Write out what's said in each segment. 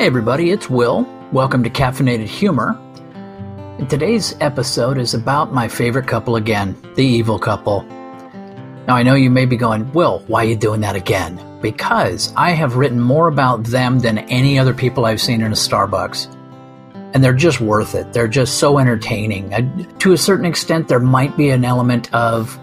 Hey, everybody, it's Will. Welcome to Caffeinated Humor. And today's episode is about my favorite couple again, the evil couple. Now, I know you may be going, Will, why are you doing that again? Because I have written more about them than any other people I've seen in a Starbucks. And they're just worth it. They're just so entertaining. I, to a certain extent, there might be an element of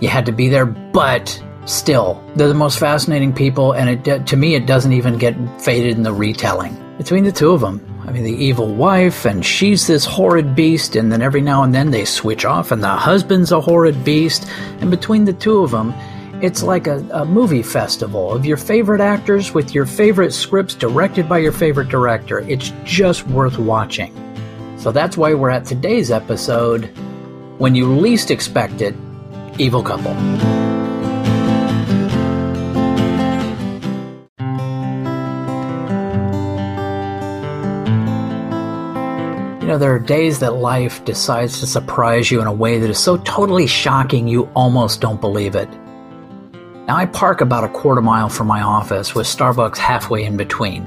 you had to be there, but still, they're the most fascinating people, and it, uh, to me, it doesn't even get faded in the retelling. Between the two of them, I mean, the evil wife, and she's this horrid beast, and then every now and then they switch off, and the husband's a horrid beast, and between the two of them, it's like a, a movie festival of your favorite actors with your favorite scripts directed by your favorite director. It's just worth watching. So that's why we're at today's episode when you least expect it Evil Couple. Know, there are days that life decides to surprise you in a way that is so totally shocking you almost don't believe it. Now, I park about a quarter mile from my office with Starbucks halfway in between.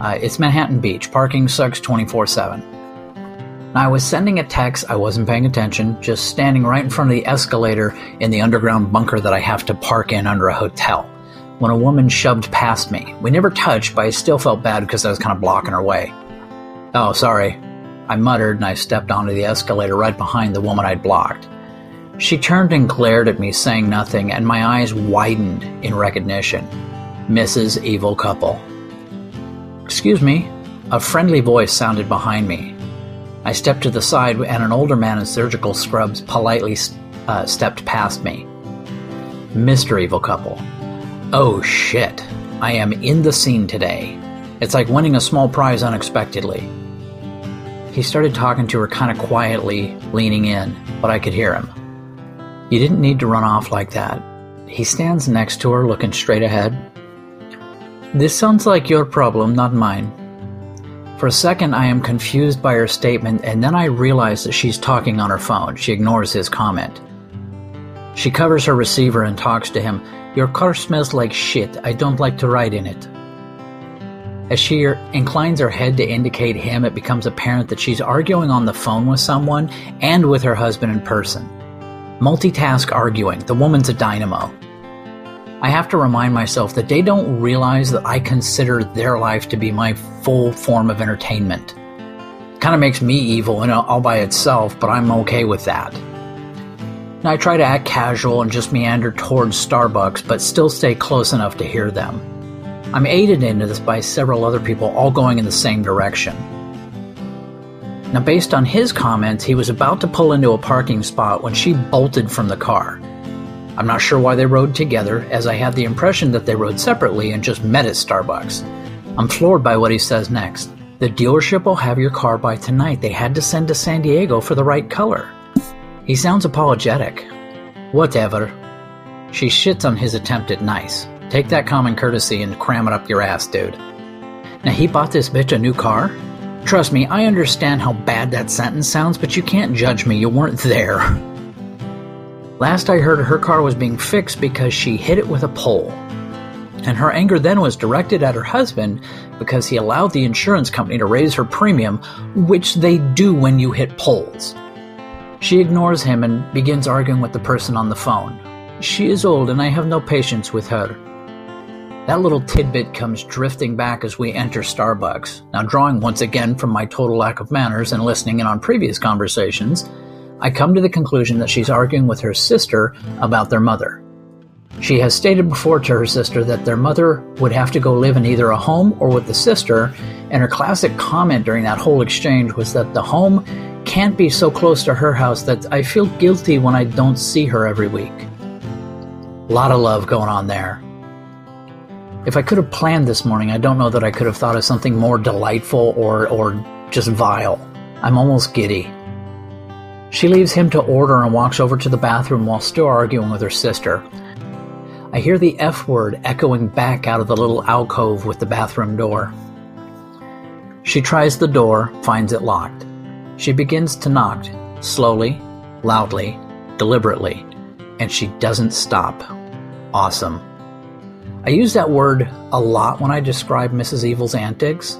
Uh, it's Manhattan Beach. Parking sucks 24 7. I was sending a text, I wasn't paying attention, just standing right in front of the escalator in the underground bunker that I have to park in under a hotel, when a woman shoved past me. We never touched, but I still felt bad because I was kind of blocking her way. Oh, sorry. I muttered and I stepped onto the escalator right behind the woman I'd blocked. She turned and glared at me, saying nothing, and my eyes widened in recognition. Mrs. Evil Couple. Excuse me. A friendly voice sounded behind me. I stepped to the side, and an older man in surgical scrubs politely uh, stepped past me. Mr. Evil Couple. Oh shit. I am in the scene today. It's like winning a small prize unexpectedly. He started talking to her kind of quietly, leaning in, but I could hear him. You didn't need to run off like that. He stands next to her, looking straight ahead. This sounds like your problem, not mine. For a second, I am confused by her statement, and then I realize that she's talking on her phone. She ignores his comment. She covers her receiver and talks to him. Your car smells like shit. I don't like to ride in it. As she inclines her head to indicate him, it becomes apparent that she's arguing on the phone with someone and with her husband in person. Multitask arguing. The woman's a dynamo. I have to remind myself that they don't realize that I consider their life to be my full form of entertainment. Kind of makes me evil and all by itself, but I'm okay with that. And I try to act casual and just meander towards Starbucks, but still stay close enough to hear them. I'm aided into this by several other people all going in the same direction. Now, based on his comments, he was about to pull into a parking spot when she bolted from the car. I'm not sure why they rode together, as I had the impression that they rode separately and just met at Starbucks. I'm floored by what he says next. The dealership will have your car by tonight. They had to send to San Diego for the right color. He sounds apologetic. Whatever. She shits on his attempt at nice. Take that common courtesy and cram it up your ass, dude. Now, he bought this bitch a new car? Trust me, I understand how bad that sentence sounds, but you can't judge me. You weren't there. Last I heard, her car was being fixed because she hit it with a pole. And her anger then was directed at her husband because he allowed the insurance company to raise her premium, which they do when you hit poles. She ignores him and begins arguing with the person on the phone. She is old and I have no patience with her. That little tidbit comes drifting back as we enter Starbucks. Now, drawing once again from my total lack of manners and listening in on previous conversations, I come to the conclusion that she's arguing with her sister about their mother. She has stated before to her sister that their mother would have to go live in either a home or with the sister, and her classic comment during that whole exchange was that the home can't be so close to her house that I feel guilty when I don't see her every week. A lot of love going on there. If I could have planned this morning, I don't know that I could have thought of something more delightful or, or just vile. I'm almost giddy. She leaves him to order and walks over to the bathroom while still arguing with her sister. I hear the F word echoing back out of the little alcove with the bathroom door. She tries the door, finds it locked. She begins to knock, slowly, loudly, deliberately, and she doesn't stop. Awesome. I use that word a lot when I describe Mrs. Evil's antics.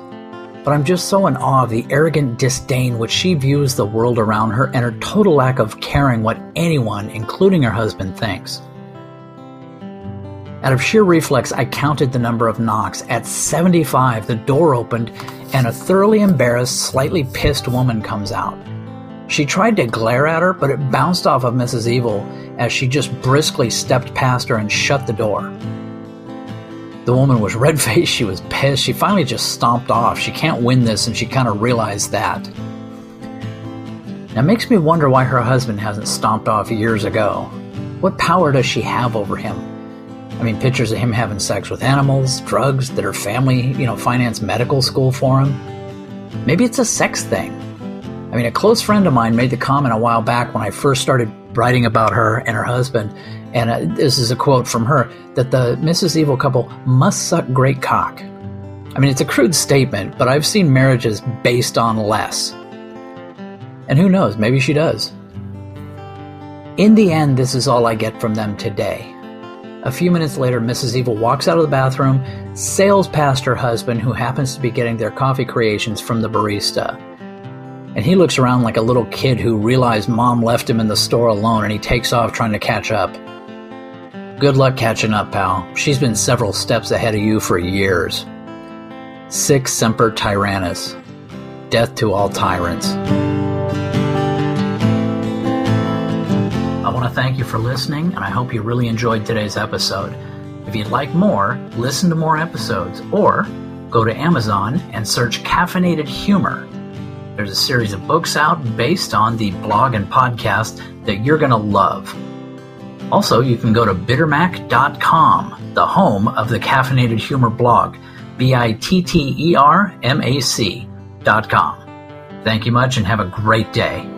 but I'm just so in awe of the arrogant disdain which she views the world around her and her total lack of caring what anyone, including her husband, thinks. Out of sheer reflex, I counted the number of knocks. At 75, the door opened and a thoroughly embarrassed, slightly pissed woman comes out. She tried to glare at her, but it bounced off of Mrs. Evil as she just briskly stepped past her and shut the door. The woman was red faced, she was pissed, she finally just stomped off. She can't win this, and she kind of realized that. Now, it makes me wonder why her husband hasn't stomped off years ago. What power does she have over him? I mean, pictures of him having sex with animals, drugs, that her family, you know, finance medical school for him. Maybe it's a sex thing. I mean, a close friend of mine made the comment a while back when I first started writing about her and her husband, and uh, this is a quote from her that the Mrs. Evil couple must suck great cock. I mean, it's a crude statement, but I've seen marriages based on less. And who knows, maybe she does. In the end, this is all I get from them today. A few minutes later, Mrs. Evil walks out of the bathroom, sails past her husband, who happens to be getting their coffee creations from the barista. And he looks around like a little kid who realized mom left him in the store alone and he takes off trying to catch up. Good luck catching up, pal. She's been several steps ahead of you for years. Sic semper tyrannis. Death to all tyrants. I want to thank you for listening, and I hope you really enjoyed today's episode. If you'd like more, listen to more episodes, or go to Amazon and search Caffeinated Humor. There's a series of books out based on the blog and podcast that you're going to love. Also, you can go to bittermac.com, the home of the Caffeinated Humor blog, B I T T E R M A C.com. Thank you much and have a great day.